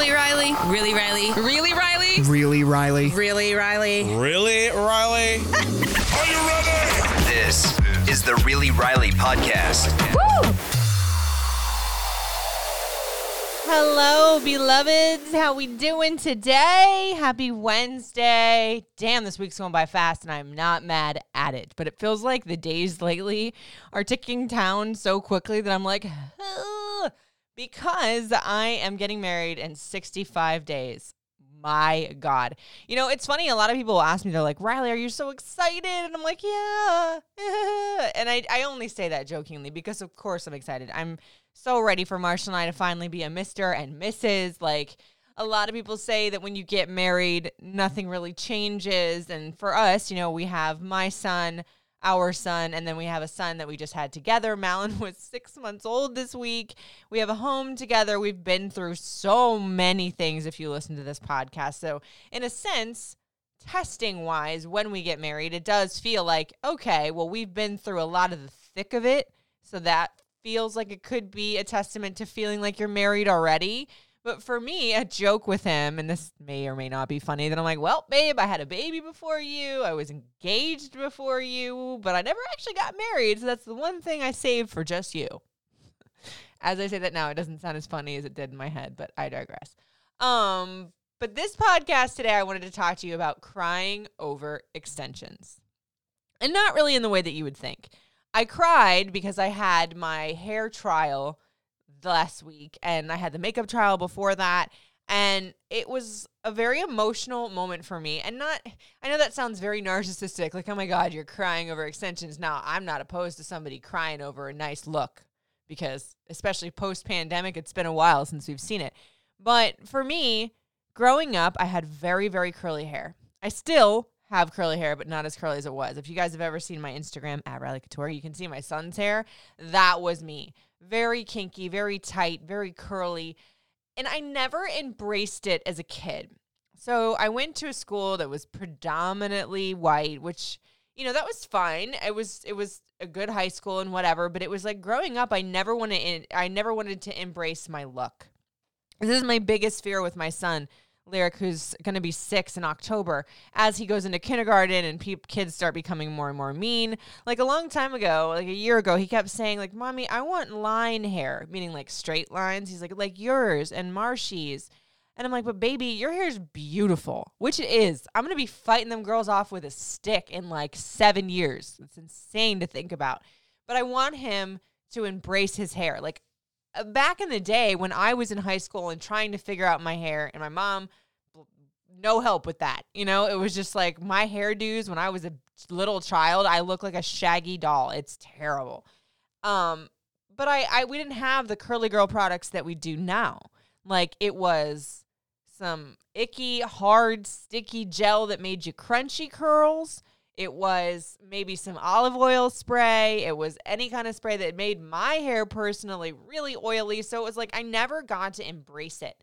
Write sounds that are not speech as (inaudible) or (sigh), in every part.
Really, Riley? Really, Riley? Really, Riley? Really, Riley? Really, Riley? Really, Riley? (laughs) Are you ready? This is the Really Riley podcast. Hello, beloveds. How we doing today? Happy Wednesday. Damn, this week's going by fast and I'm not mad at it. But it feels like the days lately are ticking down so quickly that I'm like, "Ugh," because I am getting married in 65 days. My God. You know, it's funny. A lot of people will ask me, they're like, Riley, are you so excited? And I'm like, yeah. (laughs) and I, I only say that jokingly because, of course, I'm excited. I'm so ready for Marshall and I to finally be a Mr. and Mrs. Like, a lot of people say that when you get married, nothing really changes. And for us, you know, we have my son, our son, and then we have a son that we just had together. Malin (laughs) was six months old this week. We have a home together. We've been through so many things if you listen to this podcast. So, in a sense, testing wise, when we get married, it does feel like, okay, well, we've been through a lot of the thick of it. So that feels like it could be a testament to feeling like you're married already. But for me, a joke with him, and this may or may not be funny, that I'm like, well, babe, I had a baby before you. I was engaged before you, but I never actually got married. So that's the one thing I saved for just you. (laughs) As I say that now, it doesn't sound as funny as it did in my head, but I digress. Um, but this podcast today, I wanted to talk to you about crying over extensions. And not really in the way that you would think. I cried because I had my hair trial last week and I had the makeup trial before that. And it was a very emotional moment for me. And not, I know that sounds very narcissistic, like, oh my God, you're crying over extensions. Now, I'm not opposed to somebody crying over a nice look because, especially post pandemic, it's been a while since we've seen it. But for me, growing up, I had very, very curly hair. I still have curly hair, but not as curly as it was. If you guys have ever seen my Instagram at Riley Couture, you can see my son's hair. That was me. Very kinky, very tight, very curly. And I never embraced it as a kid. So I went to a school that was predominantly white, which you know that was fine. It was it was a good high school and whatever, but it was like growing up. I never wanted I never wanted to embrace my look. This is my biggest fear with my son Lyric, who's going to be six in October, as he goes into kindergarten and pe- kids start becoming more and more mean. Like a long time ago, like a year ago, he kept saying, like, "Mommy, I want line hair," meaning like straight lines. He's like, like yours and Marshy's. And I'm like, but baby, your hair is beautiful, which it is. I'm gonna be fighting them girls off with a stick in like seven years. It's insane to think about. But I want him to embrace his hair. Like uh, back in the day when I was in high school and trying to figure out my hair, and my mom, no help with that. You know, it was just like my hairdos when I was a little child, I look like a shaggy doll. It's terrible. Um, but I, I we didn't have the curly girl products that we do now. Like it was some icky, hard, sticky gel that made you crunchy curls. It was maybe some olive oil spray. It was any kind of spray that made my hair personally really oily. So it was like I never got to embrace it.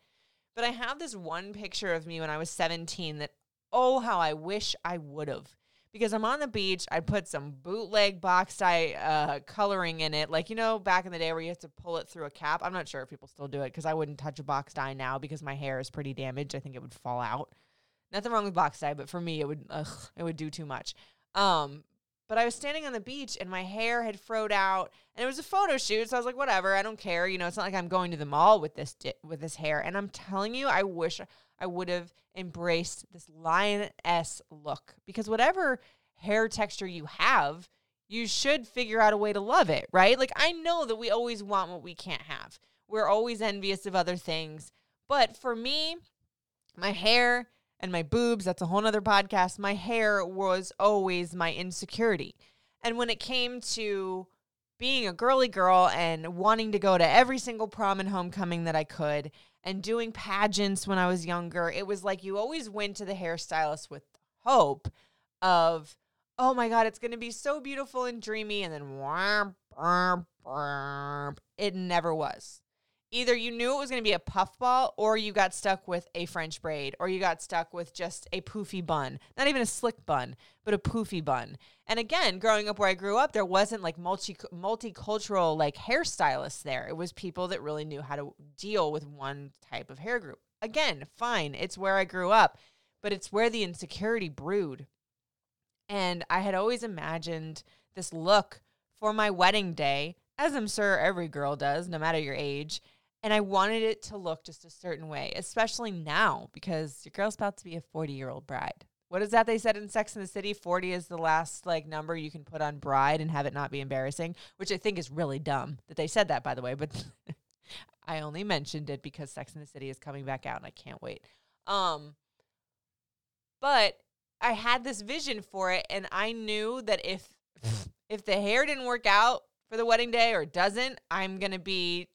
But I have this one picture of me when I was 17 that, oh, how I wish I would have. Because I'm on the beach, I put some bootleg box dye uh, coloring in it. Like, you know, back in the day where you have to pull it through a cap. I'm not sure if people still do it because I wouldn't touch a box dye now because my hair is pretty damaged. I think it would fall out. Nothing wrong with box dye, but for me, it would ugh, it would do too much. Um, but I was standing on the beach and my hair had froed out, and it was a photo shoot. So I was like, whatever, I don't care. You know, it's not like I'm going to the mall with this di- with this hair. And I'm telling you, I wish I would have embraced this lioness look because whatever hair texture you have, you should figure out a way to love it, right? Like I know that we always want what we can't have. We're always envious of other things, but for me, my hair and my boobs, that's a whole nother podcast. My hair was always my insecurity. And when it came to being a girly girl and wanting to go to every single prom and homecoming that I could and doing pageants when I was younger, it was like you always went to the hairstylist with hope of, oh my God, it's going to be so beautiful and dreamy. And then it never was. Either you knew it was going to be a puffball or you got stuck with a French braid or you got stuck with just a poofy bun. Not even a slick bun, but a poofy bun. And again, growing up where I grew up, there wasn't like multi multicultural like hairstylists there. It was people that really knew how to deal with one type of hair group. Again, fine, it's where I grew up, but it's where the insecurity brewed. And I had always imagined this look for my wedding day, as I'm sure every girl does, no matter your age. And I wanted it to look just a certain way, especially now because your girl's about to be a 40 year old bride. What is that they said in Sex in the City? 40 is the last like number you can put on bride and have it not be embarrassing, which I think is really dumb that they said that, by the way. But (laughs) I only mentioned it because Sex in the City is coming back out and I can't wait. Um, but I had this vision for it, and I knew that if (laughs) if the hair didn't work out for the wedding day or doesn't, I'm gonna be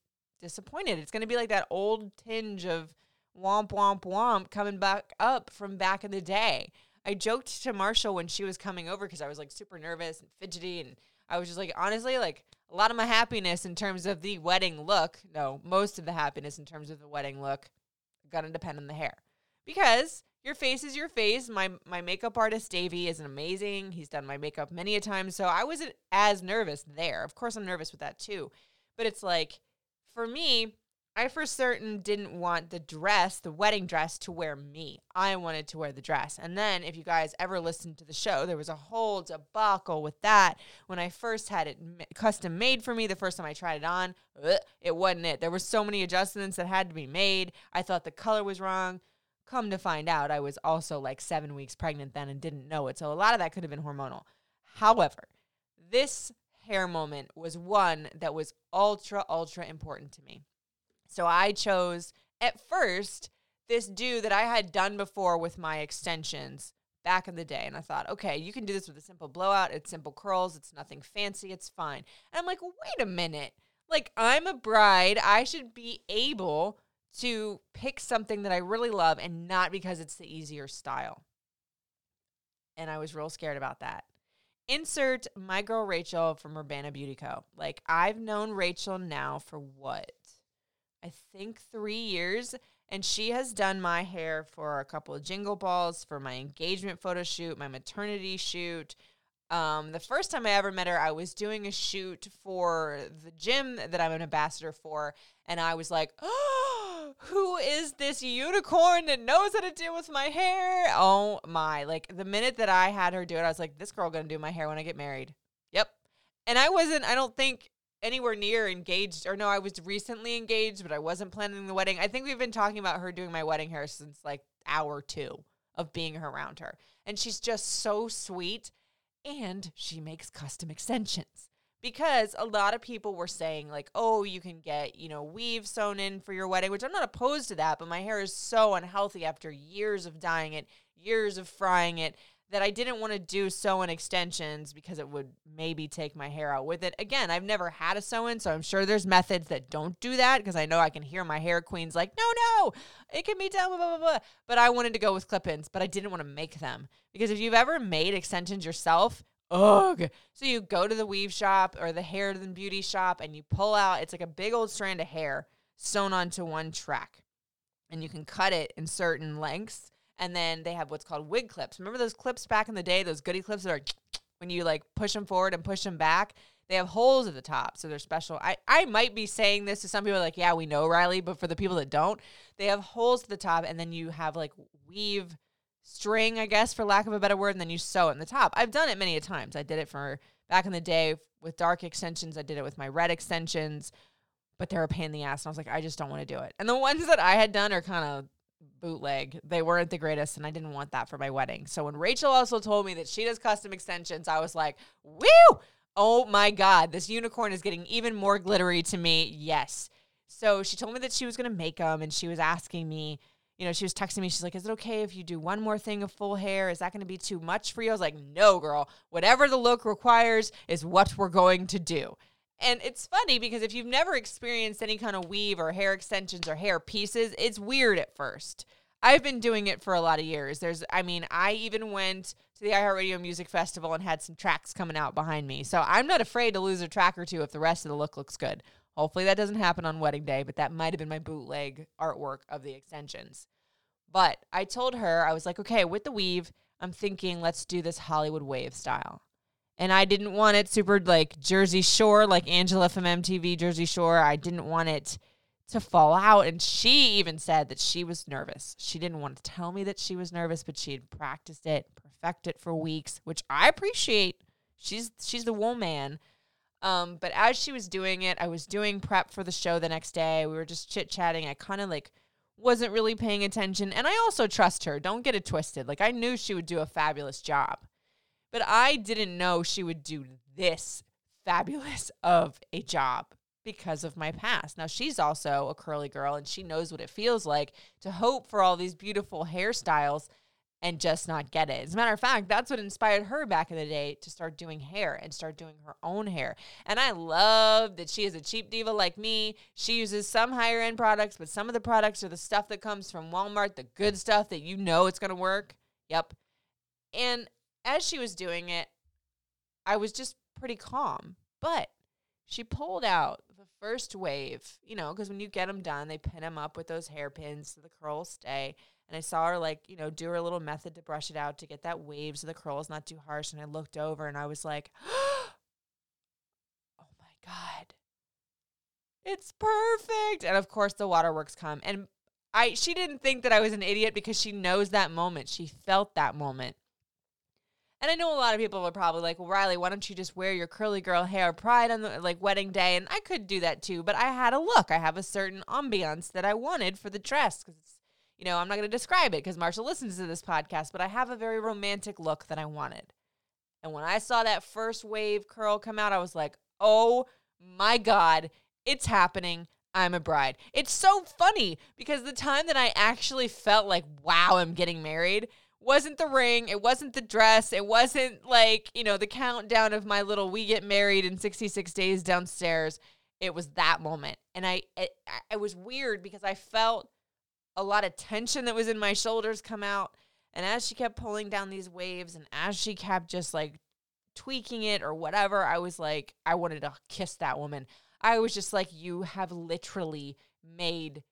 disappointed. It's gonna be like that old tinge of womp womp womp coming back up from back in the day. I joked to Marshall when she was coming over because I was like super nervous and fidgety, and I was just like, honestly, like a lot of my happiness in terms of the wedding look, no, most of the happiness in terms of the wedding look, gonna depend on the hair because your face is your face. My my makeup artist Davey is amazing. He's done my makeup many a time, so I wasn't as nervous there. Of course, I'm nervous with that too, but it's like for me, I for certain didn't want the dress, the wedding dress, to wear me. I wanted to wear the dress. And then, if you guys ever listened to the show, there was a whole debacle with that when I first had it custom made for me. The first time I tried it on, it wasn't it. There were so many adjustments that had to be made. I thought the color was wrong. Come to find out, I was also like seven weeks pregnant then and didn't know it. So a lot of that could have been hormonal. However, this hair moment was one that was ultra, ultra important to me. So I chose at first this do that I had done before with my extensions back in the day. And I thought, okay, you can do this with a simple blowout. It's simple curls. It's nothing fancy. It's fine. And I'm like, wait a minute. Like, I'm a bride. I should be able to pick something that I really love and not because it's the easier style. And I was real scared about that. Insert my girl Rachel from Urbana Beauty Co. Like, I've known Rachel now for what? I think three years. And she has done my hair for a couple of jingle balls, for my engagement photo shoot, my maternity shoot. Um, the first time I ever met her, I was doing a shoot for the gym that I'm an ambassador for. And I was like, oh, (gasps) who is this unicorn that knows how to deal with my hair? Oh my. Like the minute that I had her do it, I was like, this girl gonna do my hair when I get married. Yep. And I wasn't, I don't think anywhere near engaged or no i was recently engaged but i wasn't planning the wedding i think we've been talking about her doing my wedding hair since like hour two of being around her and she's just so sweet and she makes custom extensions because a lot of people were saying like oh you can get you know weave sewn in for your wedding which i'm not opposed to that but my hair is so unhealthy after years of dyeing it years of frying it that I didn't want to do sew-in extensions because it would maybe take my hair out with it. Again, I've never had a sew-in, so I'm sure there's methods that don't do that because I know I can hear my hair queens like, no, no, it can be done, blah, blah, blah. But I wanted to go with clip-ins, but I didn't want to make them because if you've ever made extensions yourself, ugh. So you go to the weave shop or the hair and beauty shop and you pull out, it's like a big old strand of hair sewn onto one track. And you can cut it in certain lengths and then they have what's called wig clips. Remember those clips back in the day, those goody clips that are (tsk) when you like push them forward and push them back? They have holes at the top, so they're special. I, I might be saying this to some people like, yeah, we know Riley, but for the people that don't, they have holes at the top, and then you have like weave string, I guess, for lack of a better word, and then you sew it in the top. I've done it many a times. I did it for back in the day with dark extensions. I did it with my red extensions, but they're a pain in the ass. And I was like, I just don't want to do it. And the ones that I had done are kind of bootleg. They weren't the greatest, and I didn't want that for my wedding. So when Rachel also told me that she does custom extensions, I was like, "Woo! Oh my god, this unicorn is getting even more glittery to me." Yes. So she told me that she was going to make them, and she was asking me. You know, she was texting me. She's like, "Is it okay if you do one more thing of full hair? Is that going to be too much for you?" I was like, "No, girl. Whatever the look requires is what we're going to do." And it's funny because if you've never experienced any kind of weave or hair extensions or hair pieces, it's weird at first. I've been doing it for a lot of years. There's, I mean, I even went to the iHeartRadio Music Festival and had some tracks coming out behind me. So I'm not afraid to lose a track or two if the rest of the look looks good. Hopefully that doesn't happen on wedding day, but that might have been my bootleg artwork of the extensions. But I told her, I was like, okay, with the weave, I'm thinking let's do this Hollywood wave style. And I didn't want it super like Jersey Shore, like Angela from MTV Jersey Shore. I didn't want it to fall out. And she even said that she was nervous. She didn't want to tell me that she was nervous, but she had practiced it, perfected it for weeks, which I appreciate. She's she's the woman. Um, but as she was doing it, I was doing prep for the show the next day. We were just chit chatting. I kind of like wasn't really paying attention. And I also trust her. Don't get it twisted. Like I knew she would do a fabulous job. But I didn't know she would do this fabulous of a job because of my past. Now, she's also a curly girl and she knows what it feels like to hope for all these beautiful hairstyles and just not get it. As a matter of fact, that's what inspired her back in the day to start doing hair and start doing her own hair. And I love that she is a cheap diva like me. She uses some higher end products, but some of the products are the stuff that comes from Walmart, the good stuff that you know it's going to work. Yep. And as she was doing it, I was just pretty calm. But she pulled out first wave, you know, because when you get them done, they pin them up with those hairpins so the curls stay. And I saw her like, you know, do her little method to brush it out to get that wave so the curls not too harsh. And I looked over and I was like, (gasps) oh my God. It's perfect. And of course the waterworks come. And I she didn't think that I was an idiot because she knows that moment. She felt that moment. And I know a lot of people are probably like, well, Riley, why don't you just wear your curly girl hair pride on the like wedding day? And I could do that too, but I had a look. I have a certain ambiance that I wanted for the dress because you know, I'm not going to describe it because Marshall listens to this podcast, but I have a very romantic look that I wanted. And when I saw that first wave curl come out, I was like, oh my God, it's happening. I'm a bride. It's so funny because the time that I actually felt like, wow, I'm getting married wasn't the ring, it wasn't the dress, it wasn't like, you know, the countdown of my little we get married in 66 days downstairs. It was that moment. And I it, it was weird because I felt a lot of tension that was in my shoulders come out. And as she kept pulling down these waves and as she kept just like tweaking it or whatever, I was like, I wanted to kiss that woman. I was just like, you have literally made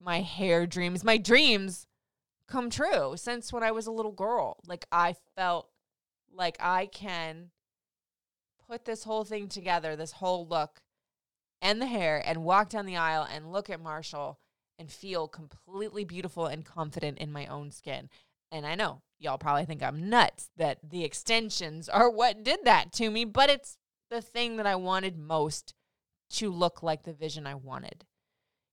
my hair dreams, my dreams come true since when I was a little girl. Like I felt like I can put this whole thing together, this whole look and the hair, and walk down the aisle and look at Marshall and feel completely beautiful and confident in my own skin. And I know y'all probably think I'm nuts that the extensions are what did that to me, but it's the thing that I wanted most to look like the vision I wanted.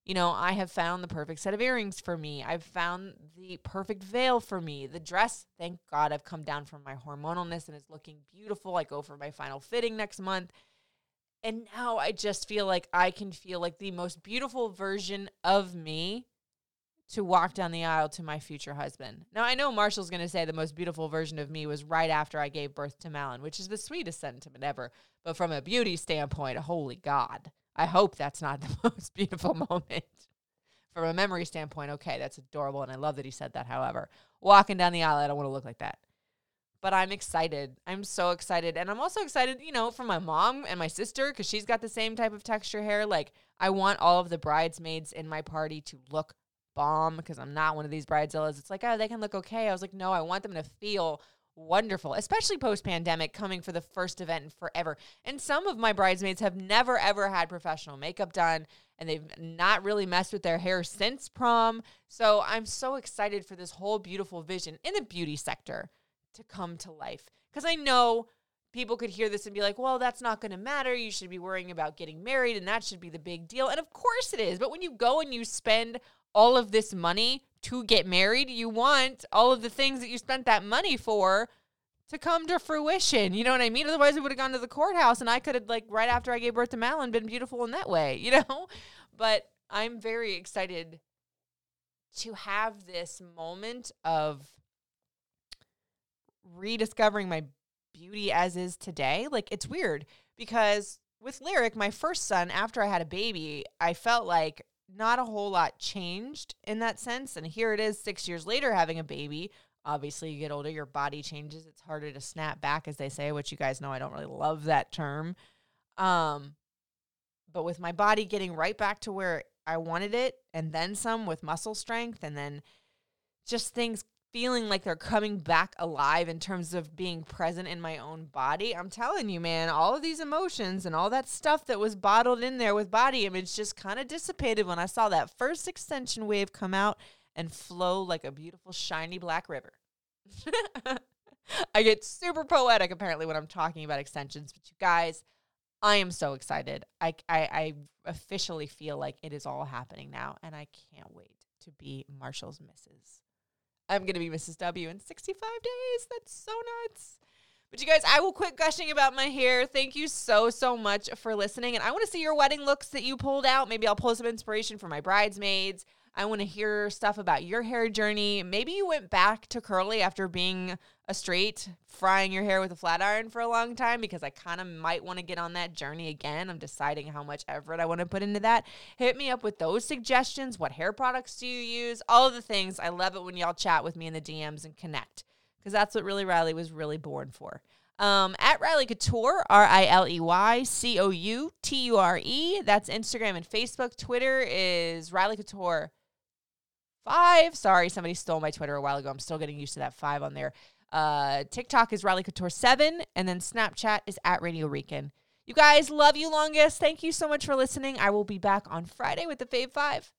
You know, I have found the perfect set of earrings for me. I've found the perfect veil for me. The dress, thank God, I've come down from my hormonalness and is looking beautiful. I go for my final fitting next month. And now I just feel like I can feel like the most beautiful version of me to walk down the aisle to my future husband. Now, I know Marshall's going to say the most beautiful version of me was right after I gave birth to Malin, which is the sweetest sentiment ever. But from a beauty standpoint, holy God. I hope that's not the (laughs) most beautiful moment. From a memory standpoint, okay, that's adorable. And I love that he said that. However, walking down the aisle, I don't want to look like that. But I'm excited. I'm so excited. And I'm also excited, you know, for my mom and my sister because she's got the same type of texture hair. Like, I want all of the bridesmaids in my party to look bomb because I'm not one of these bridezillas. It's like, oh, they can look okay. I was like, no, I want them to feel wonderful, especially post pandemic, coming for the first event in forever. And some of my bridesmaids have never, ever had professional makeup done, and they've not really messed with their hair since prom. So I'm so excited for this whole beautiful vision in the beauty sector to come to life. Because I know people could hear this and be like, well, that's not going to matter. You should be worrying about getting married, and that should be the big deal. And of course it is. But when you go and you spend all of this money to get married. You want all of the things that you spent that money for to come to fruition. You know what I mean? Otherwise, we would have gone to the courthouse and I could have, like, right after I gave birth to Malin, been beautiful in that way, (laughs) you know? But I'm very excited to have this moment of rediscovering my beauty as is today. Like, it's weird because with Lyric, my first son, after I had a baby, I felt like not a whole lot changed in that sense. And here it is, six years later, having a baby. Obviously, you get older, your body changes. It's harder to snap back, as they say, which you guys know I don't really love that term. Um, but with my body getting right back to where I wanted it, and then some with muscle strength, and then just things feeling like they're coming back alive in terms of being present in my own body. I'm telling you, man, all of these emotions and all that stuff that was bottled in there with body image just kind of dissipated when I saw that first extension wave come out and flow like a beautiful, shiny black river. (laughs) I get super poetic apparently when I'm talking about extensions, but you guys, I am so excited. I, I, I officially feel like it is all happening now, and I can't wait to be Marshall's Mrs. I'm going to be Mrs. W in 65 days. That's so nuts. But you guys, I will quit gushing about my hair. Thank you so, so much for listening. And I want to see your wedding looks that you pulled out. Maybe I'll pull some inspiration for my bridesmaids. I want to hear stuff about your hair journey. Maybe you went back to curly after being a straight, frying your hair with a flat iron for a long time because I kind of might want to get on that journey again. I'm deciding how much effort I want to put into that. Hit me up with those suggestions. What hair products do you use? All of the things. I love it when y'all chat with me in the DMs and connect because that's what really Riley was really born for. Um, at Riley Couture, R I L E Y C O U T U R E. That's Instagram and Facebook. Twitter is Riley Couture five. Sorry, somebody stole my Twitter a while ago. I'm still getting used to that five on there. Uh, TikTok is Riley Couture seven, and then Snapchat is at Radio Rican. You guys, love you longest. Thank you so much for listening. I will be back on Friday with the Fave Five.